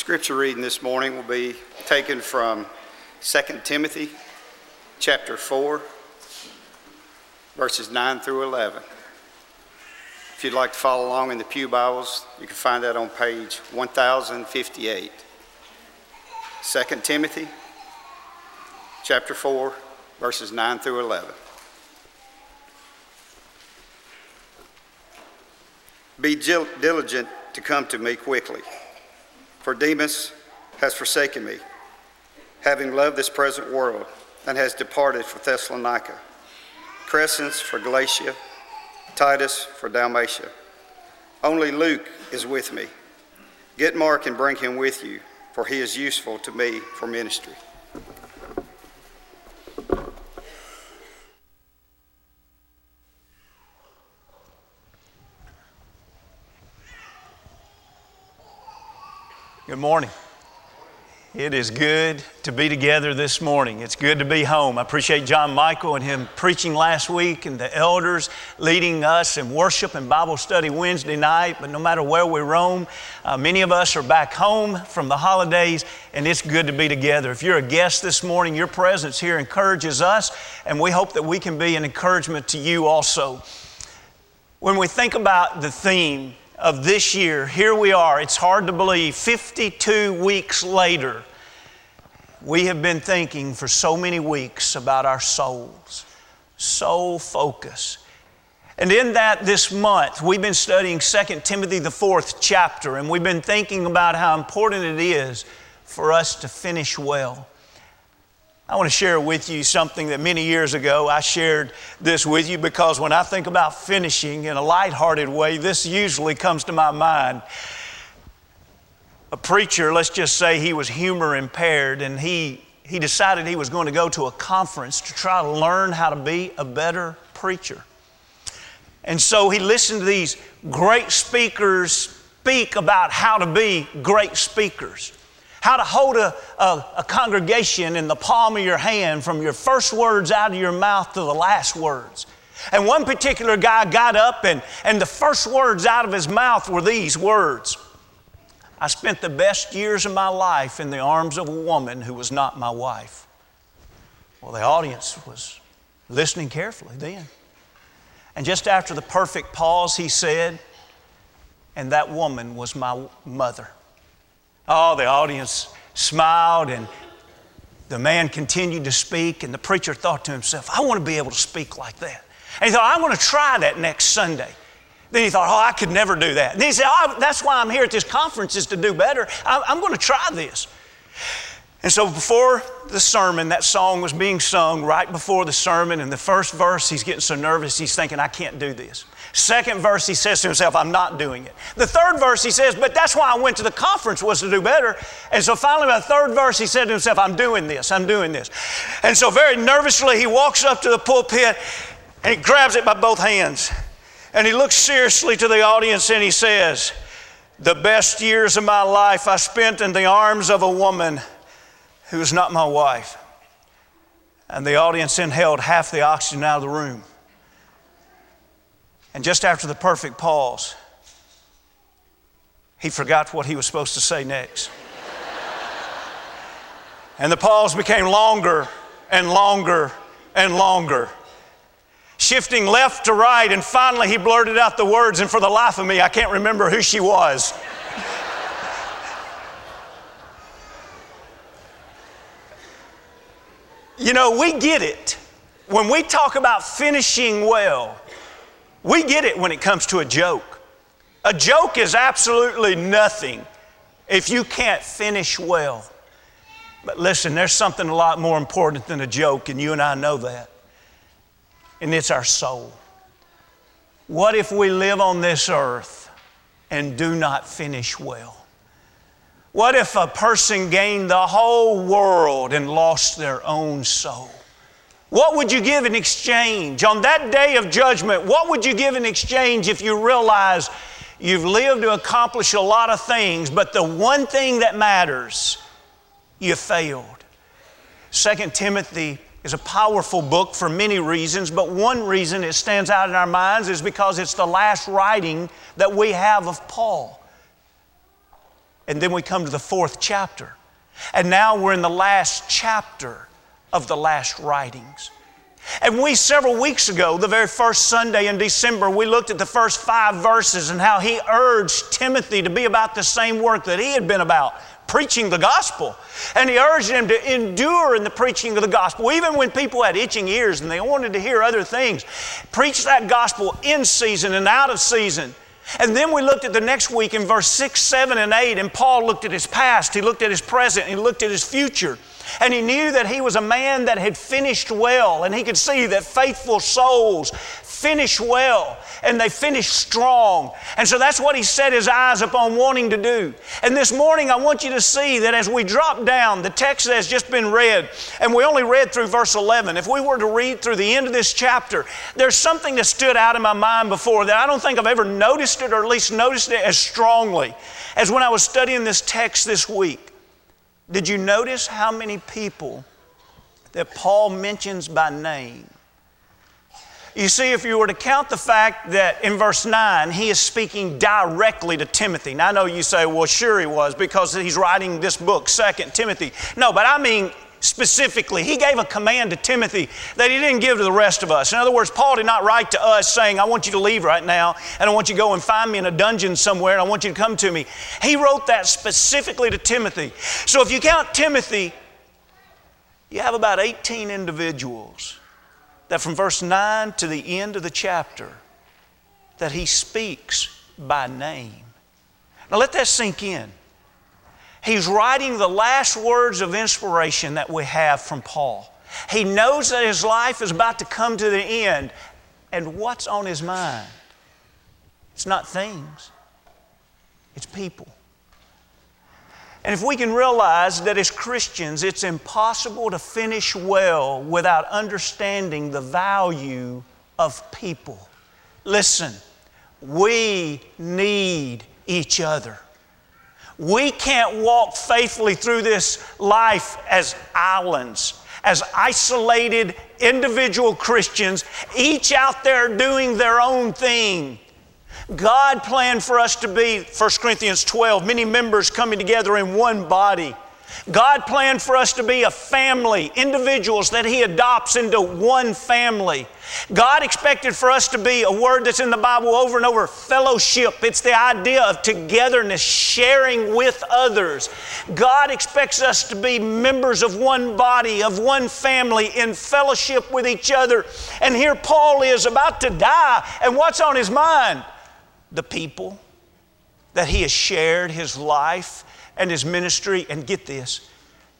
Scripture reading this morning will be taken from 2 Timothy chapter 4, verses 9 through 11. If you'd like to follow along in the Pew Bibles, you can find that on page 1058. 2 Timothy chapter 4, verses 9 through 11. Be diligent to come to me quickly, for Demas has forsaken me, having loved this present world, and has departed for Thessalonica. Crescens for Galatia, Titus for Dalmatia. Only Luke is with me. Get Mark and bring him with you, for he is useful to me for ministry. Morning. It is good to be together this morning. It's good to be home. I appreciate John Michael and him preaching last week and the elders leading us in worship and Bible study Wednesday night. But no matter where we roam, uh, many of us are back home from the holidays and it's good to be together. If you're a guest this morning, your presence here encourages us and we hope that we can be an encouragement to you also. When we think about the theme, of this year, here we are. It's hard to believe, 52 weeks later, we have been thinking for so many weeks about our souls, soul focus. And in that, this month, we've been studying 2 Timothy, the fourth chapter, and we've been thinking about how important it is for us to finish well. I want to share with you something that many years ago I shared this with you because when I think about finishing in a lighthearted way, this usually comes to my mind. A preacher, let's just say he was humor impaired, and he, he decided he was going to go to a conference to try to learn how to be a better preacher. And so he listened to these great speakers speak about how to be great speakers how to hold a, a, a, congregation in the palm of your hand from your first words out of your mouth to the last words. And one particular guy got up, and, and the first words out of his mouth were these words I spent the best years of my life in the arms of a woman who was not my wife. Well, the audience was listening carefully then. And just after the perfect pause, he said, And that woman was my mother. Oh, the audience smiled and the man continued to speak, and the preacher thought to himself, I want to be able to speak like that. And he thought, I'm going to try that next Sunday. Then he thought, oh, I could never do that. And he said, oh, that's why I'm here at this conference is to do better. I'm going to try this. And so before the sermon, that song was being sung right before the sermon. And the first verse, he's getting so nervous, he's thinking, I can't do this. Second verse, he says to himself, I'm not doing it. The third verse, he says, but that's why I went to the conference was to do better. And so finally, by the third verse, he said to himself, I'm doing this, I'm doing this. And so very nervously, he walks up to the pulpit and he grabs it by both hands. And he looks seriously to the audience and he says, The best years of my life I spent in the arms of a woman who is not my wife. And the audience inhaled half the oxygen out of the room. And just after the perfect pause, he forgot what he was supposed to say next. and the pause became longer and longer and longer, shifting left to right, and finally he blurted out the words, and for the life of me, I can't remember who she was. you know, we get it. When we talk about finishing well, we get it when it comes to a joke. A joke is absolutely nothing if you can't finish well. But listen, there's something a lot more important than a joke, and you and I know that. And it's our soul. What if we live on this earth and do not finish well? What if a person gained the whole world and lost their own soul? What would you give in exchange? On that day of judgment, what would you give in exchange if you realize you've lived to accomplish a lot of things, but the one thing that matters, you failed? Second Timothy is a powerful book for many reasons, but one reason it stands out in our minds is because it's the last writing that we have of Paul. And then we come to the fourth chapter. And now we're in the last chapter of the last writings. And we, several weeks ago, the very first Sunday in December, we looked at the first five verses and how he urged Timothy to be about the same work that he had been about, preaching the gospel. And he urged him to endure in the preaching of the gospel, even when people had itching ears and they wanted to hear other things. Preach that gospel in season and out of season. And then we looked at the next week in verse 6, 7, and 8, and Paul looked at his past, he looked at his present, he looked at his future. And he knew that he was a man that had finished well, and he could see that faithful souls finish well and they finish strong. And so that's what he set his eyes upon wanting to do. And this morning, I want you to see that as we drop down, the text has just been read, and we only read through verse 11. If we were to read through the end of this chapter, there's something that stood out in my mind before that I don't think I've ever noticed it, or at least noticed it as strongly as when I was studying this text this week. Did you notice how many people that Paul mentions by name? You see, if you were to count the fact that in verse 9 he is speaking directly to Timothy. Now I know you say, well, sure he was because he's writing this book, Second Timothy. No, but I mean specifically, he gave a command to Timothy that he didn't give to the rest of us. In other words, Paul did not write to us saying, I want you to leave right now, and I want you to go and find me in a dungeon somewhere, and I want you to come to me. He wrote that specifically to Timothy. So if you count Timothy, you have about 18 individuals that from verse 9 to the end of the chapter that he speaks by name. Now let that sink in. He's writing the last words of inspiration that we have from Paul. He knows that his life is about to come to the end. And what's on his mind? It's not things, it's people. And if we can realize that as Christians it's impossible to finish well without understanding the value of people, listen, we need each other. We can't walk faithfully through this life as islands, as isolated individual Christians, each out there doing their own thing. God planned for us to be, 1 Corinthians 12, many members coming together in one body. God planned for us to be a family, individuals that He adopts into one family. God expected for us to be a word that's in the Bible over and over fellowship. It's the idea of togetherness, sharing with others. God expects us to be members of one body, of one family, in fellowship with each other. And here Paul is about to die, and what's on his mind? The people that he has shared his life and his ministry, and get this,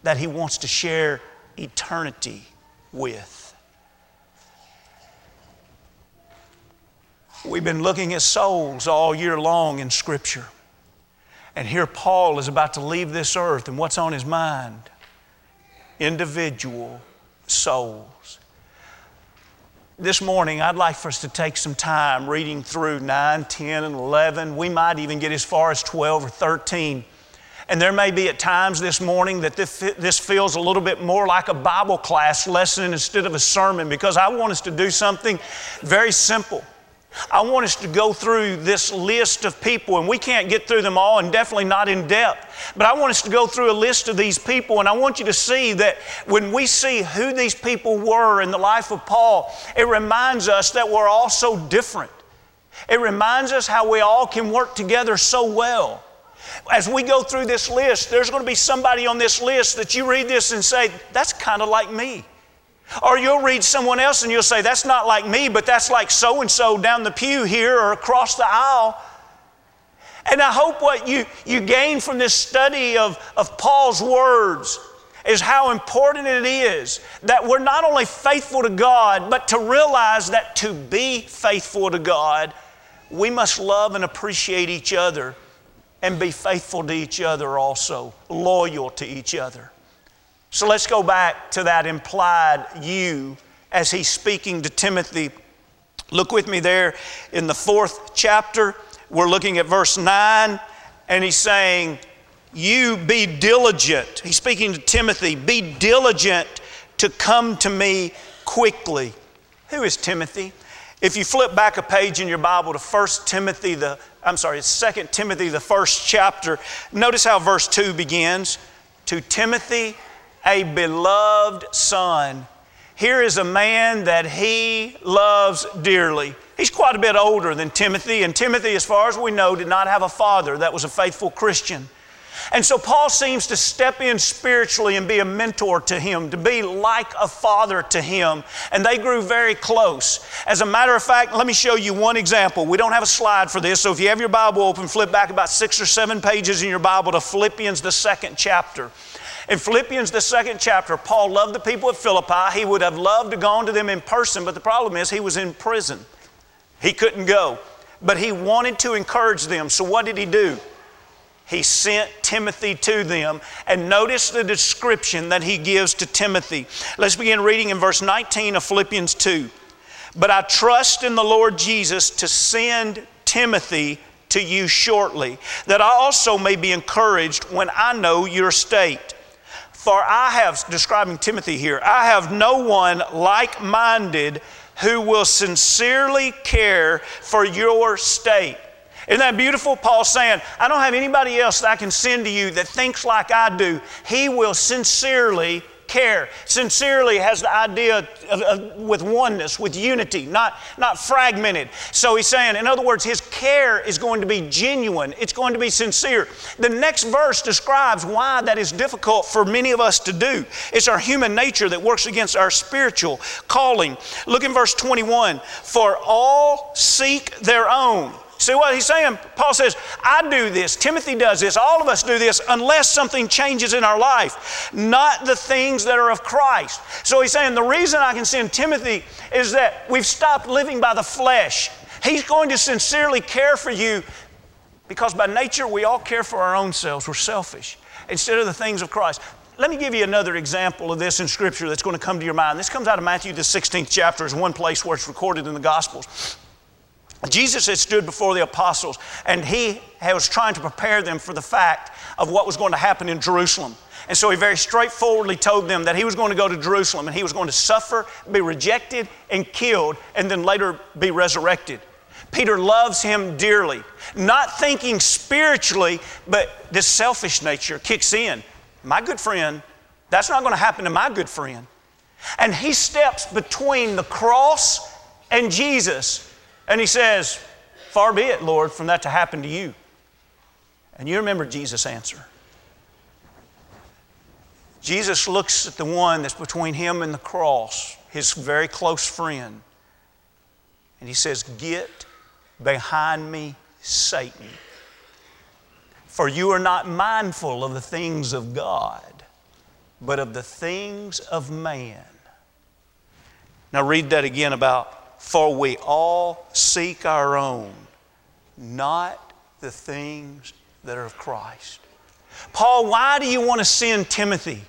that he wants to share eternity with. We've been looking at souls all year long in Scripture. And here Paul is about to leave this earth, and what's on his mind? Individual souls. This morning, I'd like for us to take some time reading through 9, 10, and 11. We might even get as far as 12 or 13. And there may be at times this morning that this, this feels a little bit more like a Bible class lesson instead of a sermon because I want us to do something very simple. I want us to go through this list of people, and we can't get through them all, and definitely not in depth. But I want us to go through a list of these people, and I want you to see that when we see who these people were in the life of Paul, it reminds us that we're all so different. It reminds us how we all can work together so well. As we go through this list, there's going to be somebody on this list that you read this and say, that's kind of like me. Or you'll read someone else and you'll say, That's not like me, but that's like so and so down the pew here or across the aisle. And I hope what you, you gain from this study of, of Paul's words is how important it is that we're not only faithful to God, but to realize that to be faithful to God, we must love and appreciate each other and be faithful to each other also, loyal to each other. So let's go back to that implied you as he's speaking to Timothy. Look with me there in the fourth chapter. We're looking at verse 9, and he's saying, You be diligent. He's speaking to Timothy, be diligent to come to me quickly. Who is Timothy? If you flip back a page in your Bible to 1 Timothy, the, I'm sorry, it's 2 Timothy, the first chapter, notice how verse 2 begins. To Timothy, a beloved son. Here is a man that he loves dearly. He's quite a bit older than Timothy, and Timothy, as far as we know, did not have a father that was a faithful Christian. And so Paul seems to step in spiritually and be a mentor to him, to be like a father to him. And they grew very close. As a matter of fact, let me show you one example. We don't have a slide for this, so if you have your Bible open, flip back about six or seven pages in your Bible to Philippians, the second chapter. In Philippians, the second chapter, Paul loved the people at Philippi. He would have loved to go to them in person, but the problem is he was in prison. He couldn't go. But he wanted to encourage them. So what did he do? He sent Timothy to them. And notice the description that he gives to Timothy. Let's begin reading in verse 19 of Philippians 2. But I trust in the Lord Jesus to send Timothy to you shortly, that I also may be encouraged when I know your state. For I have, describing Timothy here, I have no one like minded who will sincerely care for your state. Isn't that beautiful? Paul saying, I don't have anybody else that I can send to you that thinks like I do. He will sincerely care. Sincerely has the idea of, of, with oneness, with unity, not, not fragmented. So he's saying, in other words, his care is going to be genuine, it's going to be sincere. The next verse describes why that is difficult for many of us to do. It's our human nature that works against our spiritual calling. Look in verse 21 For all seek their own. See what he's saying? Paul says, I do this, Timothy does this, all of us do this unless something changes in our life, not the things that are of Christ. So he's saying, the reason I can send Timothy is that we've stopped living by the flesh. He's going to sincerely care for you because by nature we all care for our own selves. We're selfish instead of the things of Christ. Let me give you another example of this in Scripture that's going to come to your mind. This comes out of Matthew, the 16th chapter, is one place where it's recorded in the Gospels. Jesus had stood before the apostles and he was trying to prepare them for the fact of what was going to happen in Jerusalem. And so he very straightforwardly told them that he was going to go to Jerusalem and he was going to suffer, be rejected, and killed, and then later be resurrected. Peter loves him dearly, not thinking spiritually, but this selfish nature kicks in. My good friend, that's not going to happen to my good friend. And he steps between the cross and Jesus and he says, Far be it, Lord, from that to happen to you. And you remember Jesus' answer. Jesus looks at the one that's between him and the cross, his very close friend, and he says, Get behind me, Satan. For you are not mindful of the things of God, but of the things of man. Now, read that again about for we all seek our own, not the things that are of Christ. Paul, why do you want to send Timothy?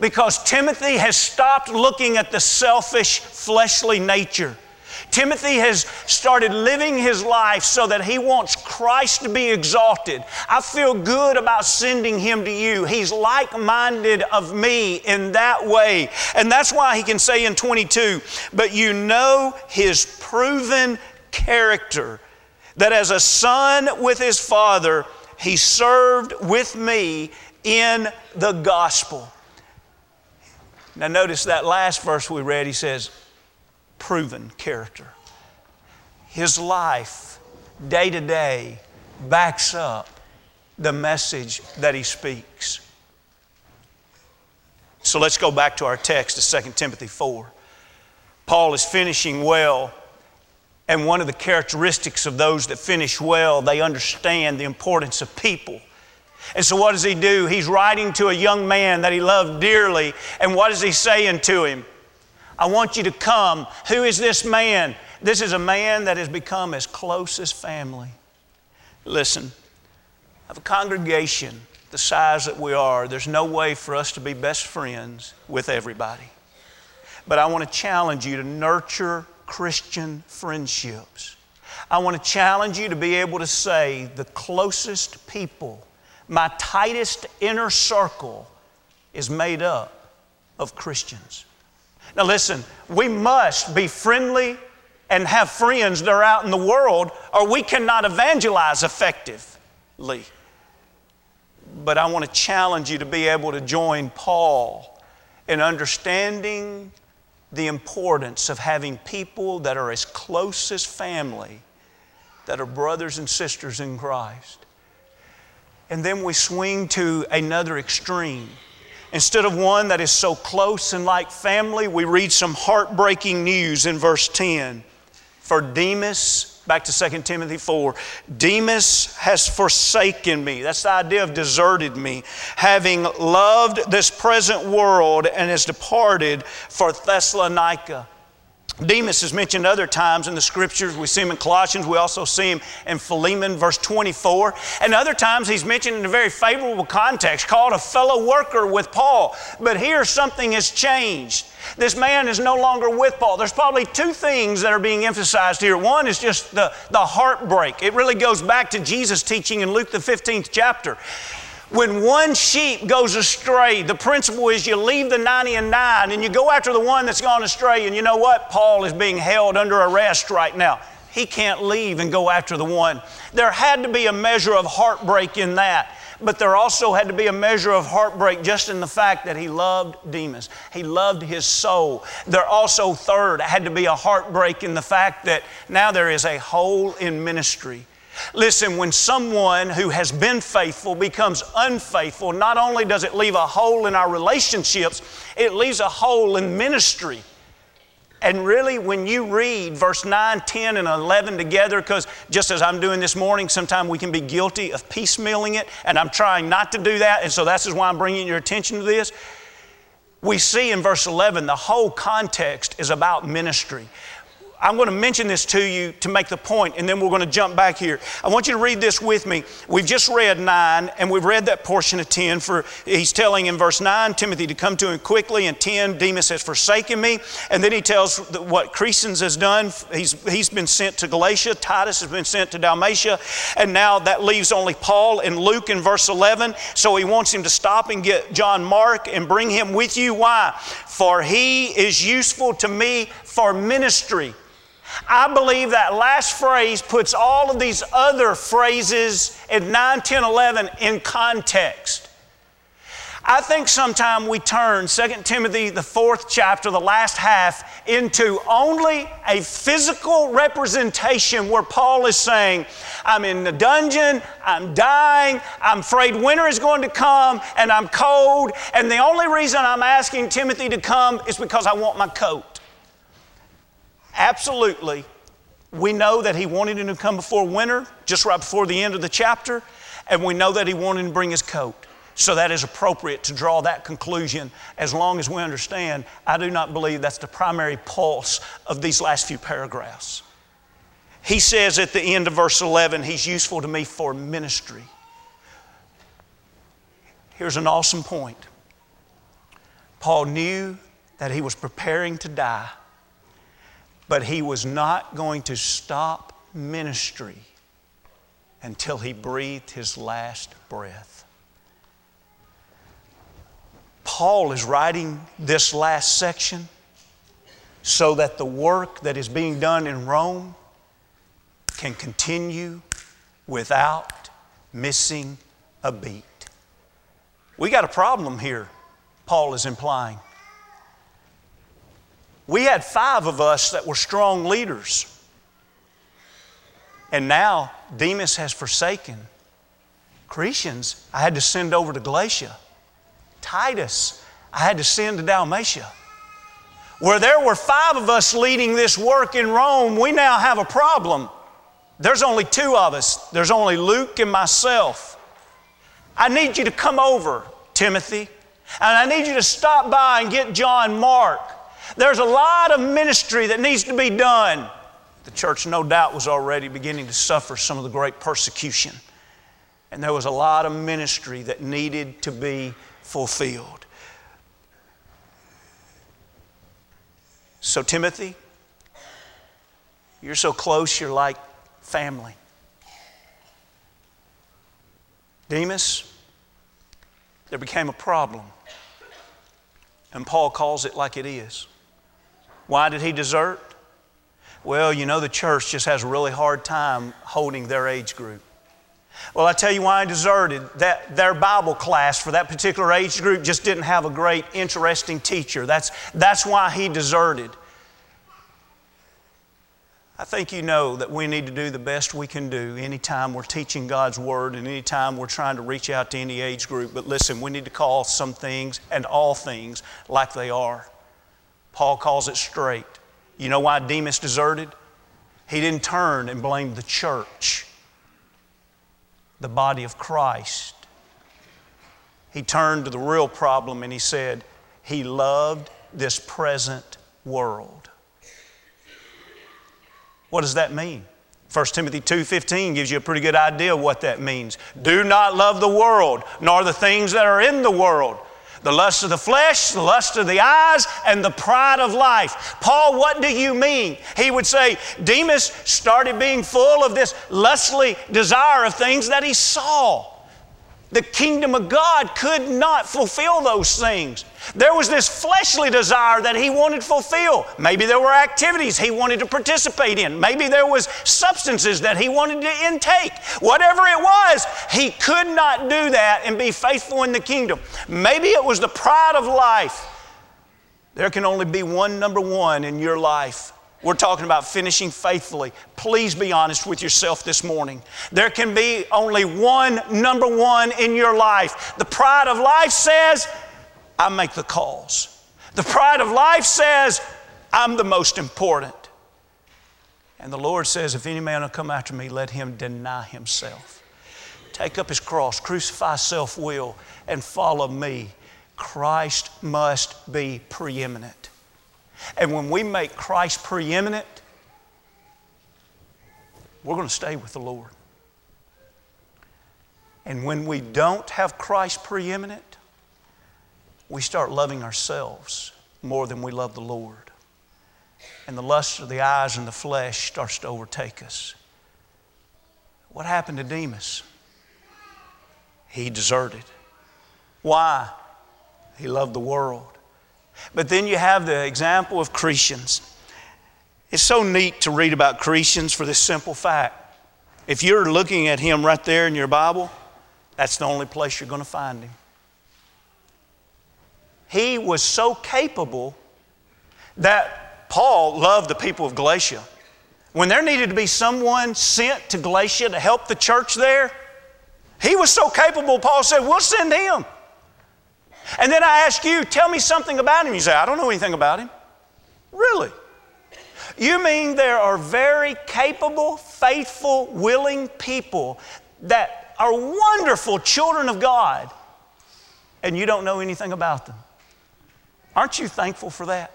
Because Timothy has stopped looking at the selfish, fleshly nature Timothy has started living his life so that he wants Christ to be exalted. I feel good about sending him to you. He's like minded of me in that way. And that's why he can say in 22, but you know his proven character, that as a son with his father, he served with me in the gospel. Now, notice that last verse we read, he says, proven character. His life, day to day, backs up the message that he speaks. So let's go back to our text to 2 Timothy 4. Paul is finishing well, and one of the characteristics of those that finish well, they understand the importance of people. And so, what does he do? He's writing to a young man that he loved dearly, and what is he saying to him? I want you to come. Who is this man? This is a man that has become as close as family. Listen, of a congregation the size that we are, there's no way for us to be best friends with everybody. But I want to challenge you to nurture Christian friendships. I want to challenge you to be able to say, the closest people, my tightest inner circle is made up of Christians. Now, listen, we must be friendly and have friends that are out in the world, or we cannot evangelize effectively. But I want to challenge you to be able to join Paul in understanding the importance of having people that are as close as family, that are brothers and sisters in Christ. And then we swing to another extreme. Instead of one that is so close and like family, we read some heartbreaking news in verse 10. For Demas, back to 2 Timothy 4, Demas has forsaken me. That's the idea of deserted me, having loved this present world and has departed for Thessalonica. Demas is mentioned other times in the scriptures. We see him in Colossians. We also see him in Philemon, verse 24. And other times he's mentioned in a very favorable context, called a fellow worker with Paul. But here something has changed. This man is no longer with Paul. There's probably two things that are being emphasized here. One is just the, the heartbreak. It really goes back to Jesus' teaching in Luke, the 15th chapter. When one sheep goes astray, the principle is you leave the 90 and 9 and you go after the one that's gone astray. And you know what? Paul is being held under arrest right now. He can't leave and go after the one. There had to be a measure of heartbreak in that but there also had to be a measure of heartbreak just in the fact that he loved Demas. He loved his soul. There also, third, had to be a heartbreak in the fact that now there is a hole in ministry. Listen, when someone who has been faithful becomes unfaithful, not only does it leave a hole in our relationships, it leaves a hole in ministry. And really, when you read verse 9, 10, and 11 together, because just as I'm doing this morning, sometimes we can be guilty of piecemealing it, and I'm trying not to do that, and so that's why I'm bringing your attention to this. We see in verse 11 the whole context is about ministry. I'm going to mention this to you to make the point, and then we're going to jump back here. I want you to read this with me. We've just read 9, and we've read that portion of 10. For he's telling in verse 9 Timothy to come to him quickly, and 10 Demas has forsaken me. And then he tells what Crescens has done. He's, he's been sent to Galatia, Titus has been sent to Dalmatia, and now that leaves only Paul and Luke in verse 11. So he wants him to stop and get John Mark and bring him with you. Why? For he is useful to me for ministry. I believe that last phrase puts all of these other phrases in 9, 10, 11 in context. I think sometime we turn 2 Timothy, the fourth chapter, the last half, into only a physical representation where Paul is saying, I'm in the dungeon, I'm dying, I'm afraid winter is going to come, and I'm cold, and the only reason I'm asking Timothy to come is because I want my coat. Absolutely. We know that he wanted him to come before winter, just right before the end of the chapter, and we know that he wanted him to bring his coat. So that is appropriate to draw that conclusion as long as we understand. I do not believe that's the primary pulse of these last few paragraphs. He says at the end of verse 11, He's useful to me for ministry. Here's an awesome point Paul knew that he was preparing to die but he was not going to stop ministry until he breathed his last breath. Paul is writing this last section so that the work that is being done in Rome can continue without missing a beat. We got a problem here, Paul is implying. We had five of us that were strong leaders. And now Demas has forsaken. Crescens, I had to send over to Galatia. Titus, I had to send to Dalmatia. Where there were five of us leading this work in Rome, we now have a problem. There's only two of us, there's only Luke and myself. I need you to come over, Timothy, and I need you to stop by and get John Mark. There's a lot of ministry that needs to be done. The church, no doubt, was already beginning to suffer some of the great persecution. And there was a lot of ministry that needed to be fulfilled. So, Timothy, you're so close, you're like family. Demas, there became a problem. And Paul calls it like it is. Why did he desert? Well, you know, the church just has a really hard time holding their age group. Well, I tell you why I deserted. That their Bible class for that particular age group just didn't have a great, interesting teacher. That's, that's why he deserted. I think you know that we need to do the best we can do anytime we're teaching God's Word and anytime we're trying to reach out to any age group. But listen, we need to call some things and all things like they are. Paul calls it straight. You know why Demas deserted? He didn't turn and blame the church, the body of Christ. He turned to the real problem and he said, He loved this present world. What does that mean? 1 Timothy 2:15 gives you a pretty good idea what that means. Do not love the world, nor the things that are in the world. The lust of the flesh, the lust of the eyes, and the pride of life. Paul, what do you mean? He would say, Demas started being full of this lustly desire of things that he saw. The kingdom of God could not fulfill those things. There was this fleshly desire that he wanted to fulfill. Maybe there were activities he wanted to participate in. Maybe there was substances that he wanted to intake. Whatever it was, he could not do that and be faithful in the kingdom. Maybe it was the pride of life. There can only be one number one in your life, we're talking about finishing faithfully. Please be honest with yourself this morning. There can be only one number one in your life. The pride of life says, I make the calls. The pride of life says, I'm the most important. And the Lord says, If any man will come after me, let him deny himself. Take up his cross, crucify self will, and follow me. Christ must be preeminent. And when we make Christ preeminent, we're going to stay with the Lord. And when we don't have Christ preeminent, we start loving ourselves more than we love the Lord. And the lust of the eyes and the flesh starts to overtake us. What happened to Demas? He deserted. Why? He loved the world. But then you have the example of Crescens. It's so neat to read about Crescens for this simple fact. If you're looking at him right there in your Bible, that's the only place you're going to find him. He was so capable that Paul loved the people of Galatia. When there needed to be someone sent to Galatia to help the church there, he was so capable, Paul said, We'll send him. And then I ask you, tell me something about him. You say, I don't know anything about him. Really? You mean there are very capable, faithful, willing people that are wonderful children of God, and you don't know anything about them? Aren't you thankful for that?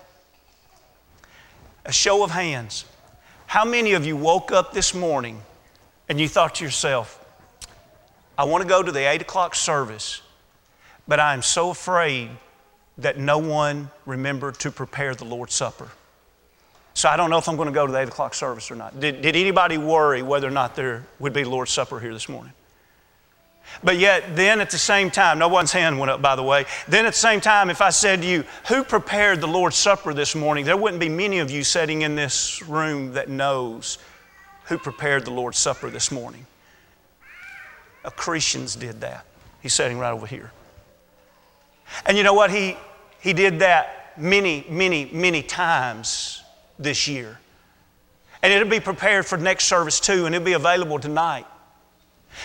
A show of hands. How many of you woke up this morning and you thought to yourself, I want to go to the 8 o'clock service but I am so afraid that no one remembered to prepare the Lord's Supper. So I don't know if I'm going to go to the 8 o'clock service or not. Did, did anybody worry whether or not there would be Lord's Supper here this morning? But yet, then at the same time, no one's hand went up, by the way. Then at the same time, if I said to you, Who prepared the Lord's Supper this morning? there wouldn't be many of you sitting in this room that knows who prepared the Lord's Supper this morning. Crescens did that. He's sitting right over here. And you know what? He, he did that many, many, many times this year. And it'll be prepared for next service too, and it'll be available tonight.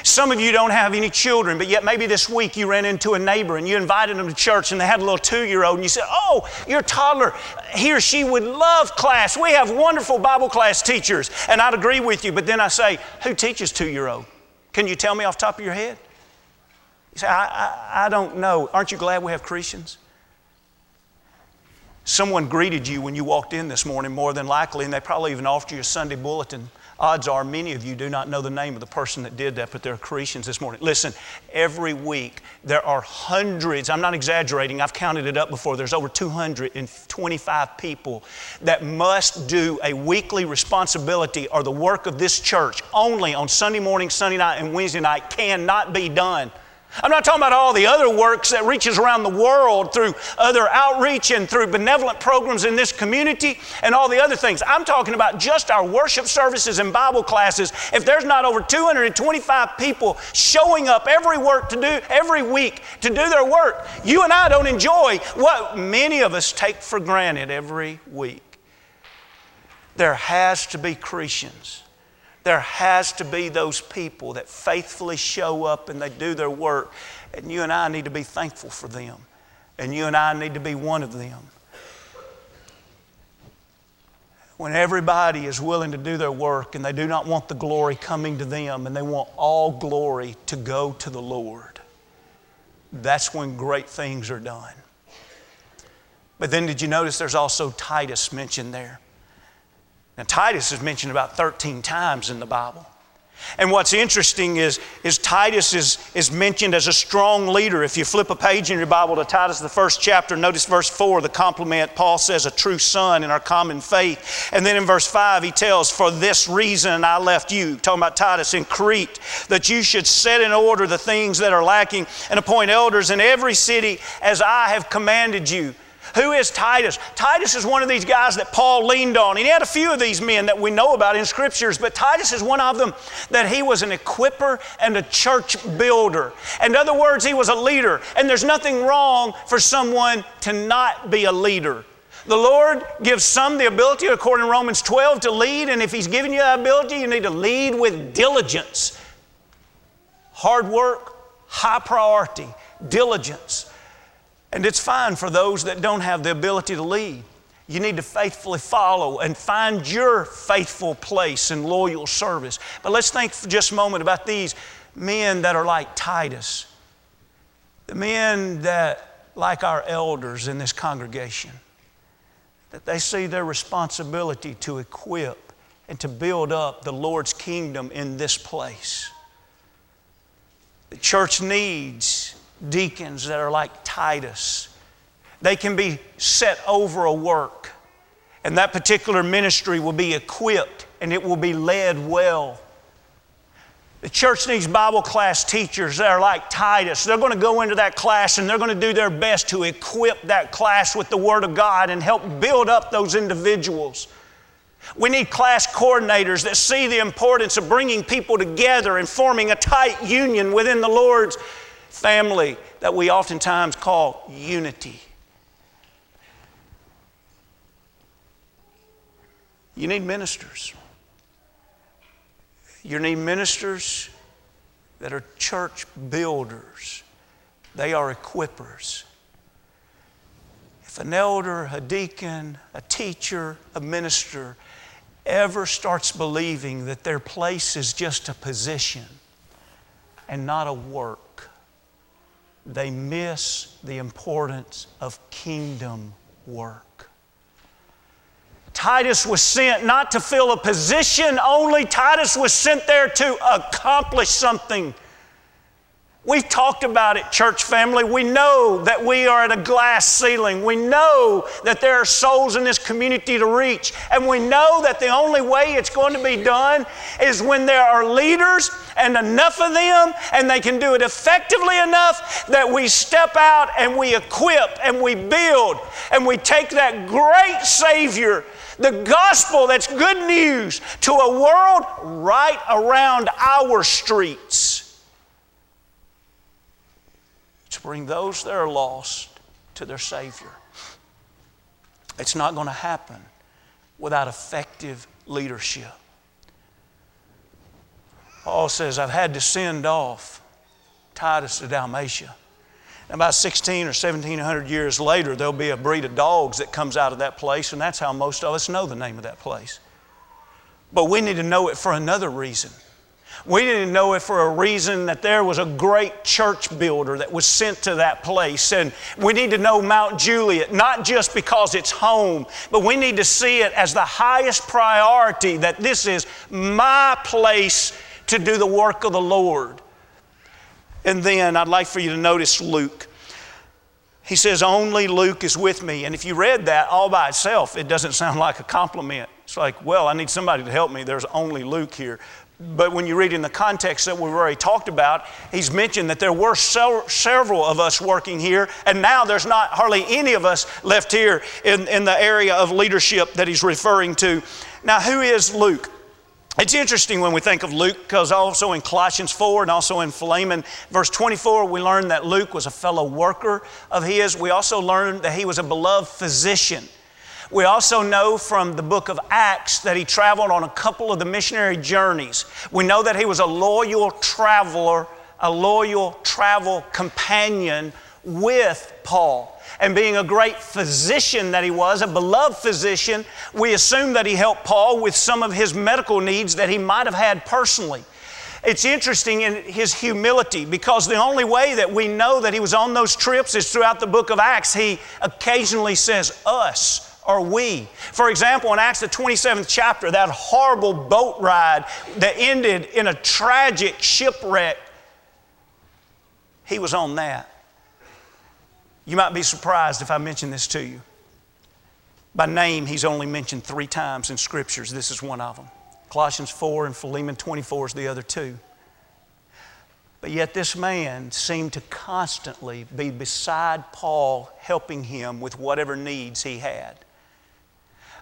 Some of you don't have any children, but yet maybe this week you ran into a neighbor and you invited them to church and they had a little two year old and you said, Oh, your toddler, he or she would love class. We have wonderful Bible class teachers. And I'd agree with you, but then I say, Who teaches two year old? Can you tell me off top of your head? You say, I, I, I don't know. Aren't you glad we have Christians? Someone greeted you when you walked in this morning, more than likely, and they probably even offered you a Sunday bulletin. Odds are many of you do not know the name of the person that did that, but they're Christians this morning. Listen, every week there are hundreds, I'm not exaggerating, I've counted it up before, there's over 225 people that must do a weekly responsibility or the work of this church only on Sunday morning, Sunday night, and Wednesday night cannot be done I'm not talking about all the other works that reaches around the world through other outreach and through benevolent programs in this community and all the other things. I'm talking about just our worship services and Bible classes. If there's not over 225 people showing up every work to do every week to do their work, you and I don't enjoy what many of us take for granted every week. There has to be Christians there has to be those people that faithfully show up and they do their work. And you and I need to be thankful for them. And you and I need to be one of them. When everybody is willing to do their work and they do not want the glory coming to them and they want all glory to go to the Lord, that's when great things are done. But then, did you notice there's also Titus mentioned there? Now, Titus is mentioned about 13 times in the Bible. And what's interesting is, is Titus is, is mentioned as a strong leader. If you flip a page in your Bible to Titus, the first chapter, notice verse 4, the compliment Paul says, a true son in our common faith. And then in verse 5, he tells, For this reason I left you, talking about Titus in Crete, that you should set in order the things that are lacking and appoint elders in every city as I have commanded you. Who is Titus? Titus is one of these guys that Paul leaned on. And he had a few of these men that we know about in scriptures, but Titus is one of them that he was an equiper and a church builder. In other words, he was a leader. And there's nothing wrong for someone to not be a leader. The Lord gives some the ability, according to Romans 12, to lead, and if He's given you that ability, you need to lead with diligence. Hard work, high priority, diligence. And it's fine for those that don't have the ability to lead. You need to faithfully follow and find your faithful place in loyal service. But let's think for just a moment about these men that are like Titus, the men that, like our elders in this congregation, that they see their responsibility to equip and to build up the Lord's kingdom in this place. The church needs deacons that are like Titus. They can be set over a work, and that particular ministry will be equipped and it will be led well. The church needs Bible class teachers that are like Titus. They're going to go into that class and they're going to do their best to equip that class with the Word of God and help build up those individuals. We need class coordinators that see the importance of bringing people together and forming a tight union within the Lord's family that we oftentimes call unity. You need ministers. You need ministers that are church builders, they are equippers. If an elder, a deacon, a teacher, a minister ever starts believing that their place is just a position and not a work, they miss the importance of kingdom work. Titus was sent not to fill a position only, Titus was sent there to accomplish something. We've talked about it, church family. We know that we are at a glass ceiling. We know that there are souls in this community to reach. And we know that the only way it's going to be done is when there are leaders and enough of them, and they can do it effectively enough that we step out and we equip and we build and we take that great Savior, the gospel that's good news, to a world right around our streets to bring those that are lost to their Savior. It's not going to happen without effective leadership. Paul says, I've had to send off Titus to Dalmatia. And about 16 or 1700 years later, there'll be a breed of dogs that comes out of that place, and that's how most of us know the name of that place. But we need to know it for another reason. We didn't know it for a reason that there was a great church builder that was sent to that place. And we need to know Mount Juliet, not just because it's home, but we need to see it as the highest priority that this is my place to do the work of the Lord. And then I'd like for you to notice Luke. He says, Only Luke is with me. And if you read that all by itself, it doesn't sound like a compliment. It's like, well, I need somebody to help me. There's only Luke here. But when you read in the context that we've already talked about, he's mentioned that there were several of us working here, and now there's not hardly any of us left here in, in the area of leadership that he's referring to. Now, who is Luke? It's interesting when we think of Luke because also in Colossians 4 and also in Philemon, verse 24, we learn that Luke was a fellow worker of his. We also learned that he was a beloved physician. We also know from the book of Acts that he traveled on a couple of the missionary journeys. We know that he was a loyal traveler, a loyal travel companion with Paul. And being a great physician that he was, a beloved physician, we assume that he helped Paul with some of his medical needs that he might have had personally. It's interesting in his humility because the only way that we know that he was on those trips is throughout the book of Acts. He occasionally says, us or we. For example, in Acts, the 27th chapter, that horrible boat ride that ended in a tragic shipwreck, he was on that. You might be surprised if I mention this to you. By name, he's only mentioned three times in scriptures. This is one of them. Colossians 4 and Philemon 24 is the other two. But yet, this man seemed to constantly be beside Paul, helping him with whatever needs he had.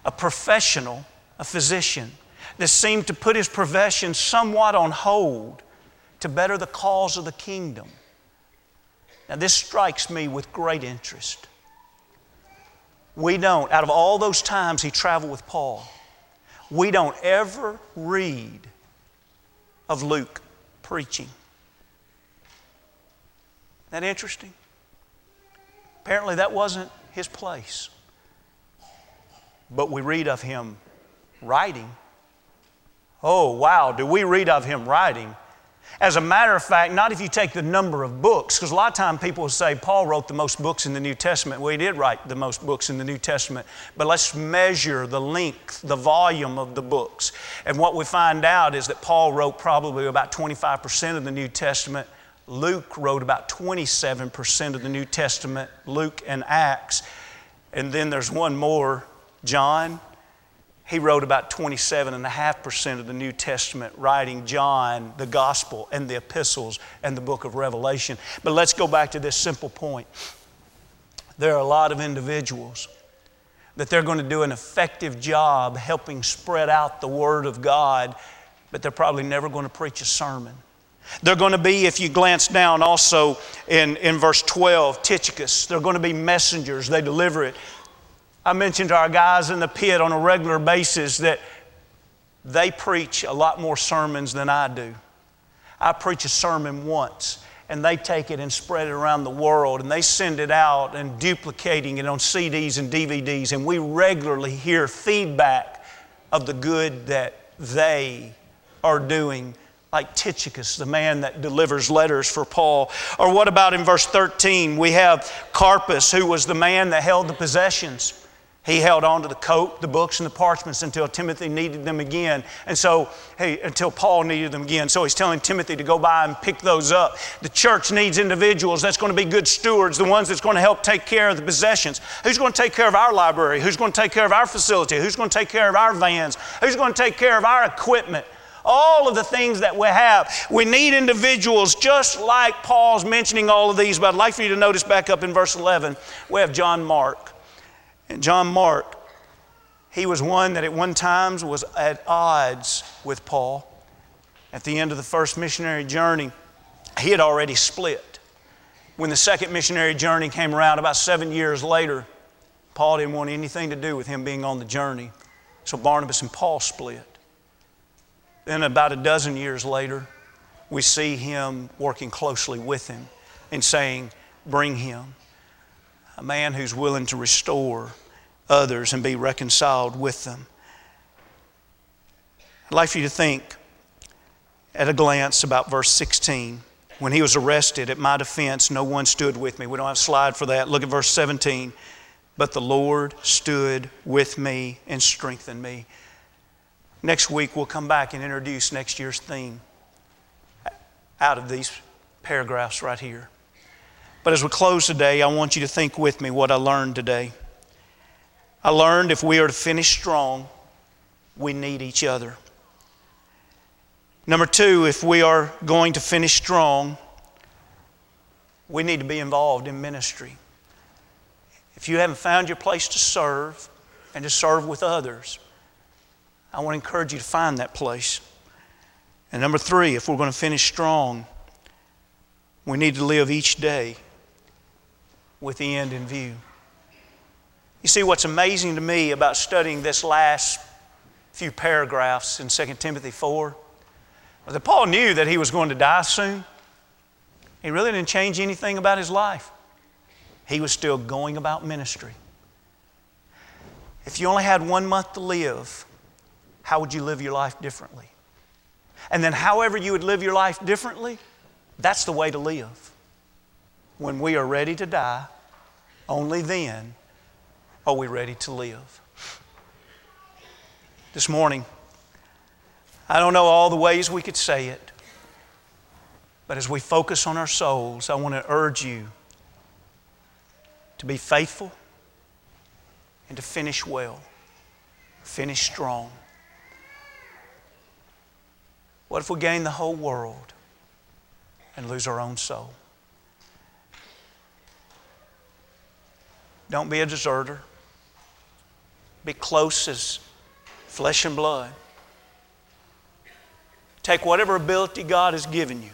A professional, a physician, that seemed to put his profession somewhat on hold to better the cause of the kingdom. Now, this strikes me with great interest. We don't, out of all those times he traveled with Paul, we don't ever read of Luke preaching. Isn't that interesting? Apparently, that wasn't his place. But we read of him writing. Oh, wow, do we read of him writing? As a matter of fact, not if you take the number of books, because a lot of times people will say Paul wrote the most books in the New Testament. Well, he did write the most books in the New Testament, but let's measure the length, the volume of the books. And what we find out is that Paul wrote probably about 25% of the New Testament. Luke wrote about 27% of the New Testament, Luke and Acts. And then there's one more, John, he wrote about 27.5% of the New Testament, writing John, the Gospel, and the epistles, and the book of Revelation. But let's go back to this simple point. There are a lot of individuals that they're going to do an effective job helping spread out the Word of God, but they're probably never going to preach a sermon. They're going to be, if you glance down also in, in verse 12, Tychicus, they're going to be messengers. They deliver it. I mentioned to our guys in the pit on a regular basis that they preach a lot more sermons than I do. I preach a sermon once, and they take it and spread it around the world, and they send it out and duplicating it on CDs and DVDs, and we regularly hear feedback of the good that they are doing like Tychicus, the man that delivers letters for Paul. Or what about in verse 13? We have Carpus, who was the man that held the possessions. He held on to the coat, the books, and the parchments until Timothy needed them again. And so, hey, until Paul needed them again. So he's telling Timothy to go by and pick those up. The church needs individuals that's going to be good stewards, the ones that's going to help take care of the possessions. Who's going to take care of our library? Who's going to take care of our facility? Who's going to take care of our vans? Who's going to take care of our equipment? all of the things that we have. We need individuals just like Paul's mentioning all of these, but I'd like for you to notice back up in verse 11, we have John Mark. John Mark, he was one that at one time was at odds with Paul. At the end of the first missionary journey, he had already split. When the second missionary journey came around about seven years later, Paul didn't want anything to do with him being on the journey. So Barnabas and Paul split. Then, about a dozen years later, we see him working closely with him and saying, Bring him a man who's willing to restore others and be reconciled with them. I'd like for you to think at a glance about verse 16. When he was arrested at my defense, no one stood with me. We don't have a slide for that. Look at verse 17. But the Lord stood with me and strengthened me. Next week, we'll come back and introduce next year's theme out of these paragraphs right here. But as we close today, I want you to think with me what I learned today. I learned if we are to finish strong, we need each other. Number two, if we are going to finish strong, we need to be involved in ministry. If you haven't found your place to serve and to serve with others, I want to encourage you to find that place. And number three, if we're going to finish strong, we need to live each day with the end in view. You see, what's amazing to me about studying this last few paragraphs in 2 Timothy 4 was that Paul knew that he was going to die soon. He really didn't change anything about his life. He was still going about ministry. If you only had one month to live, how would you live your life differently? And then, however you would live your life differently, that's the way to live. When we are ready to die, only then are we ready to live? This morning, I don't know all the ways we could say it, but as we focus on our souls, I want to urge you to be faithful and to finish well, finish strong. What if we gain the whole world and lose our own soul? Don't be a deserter. Be close as flesh and blood. Take whatever ability God has given you,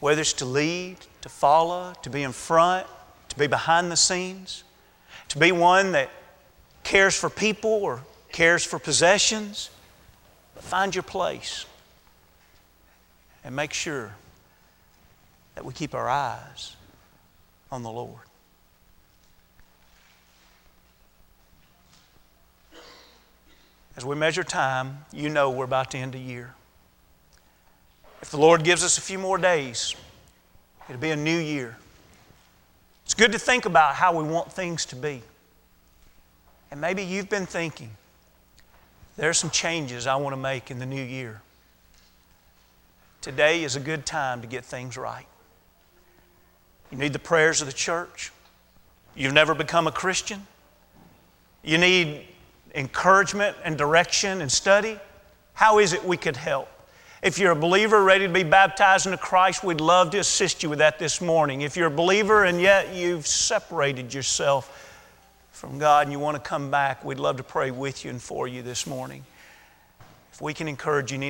whether it's to lead, to follow, to be in front, to be behind the scenes, to be one that cares for people or cares for possessions. Find your place and make sure that we keep our eyes on the Lord. As we measure time, you know we're about to end a year. If the Lord gives us a few more days, it'll be a new year. It's good to think about how we want things to be. And maybe you've been thinking, there are some changes I want to make in the new year. Today is a good time to get things right. You need the prayers of the church. You've never become a Christian. You need encouragement and direction and study. How is it we could help? If you're a believer ready to be baptized into Christ, we'd love to assist you with that this morning. If you're a believer and yet you've separated yourself from God and you want to come back, we'd love to pray with you and for you this morning. If we can encourage you,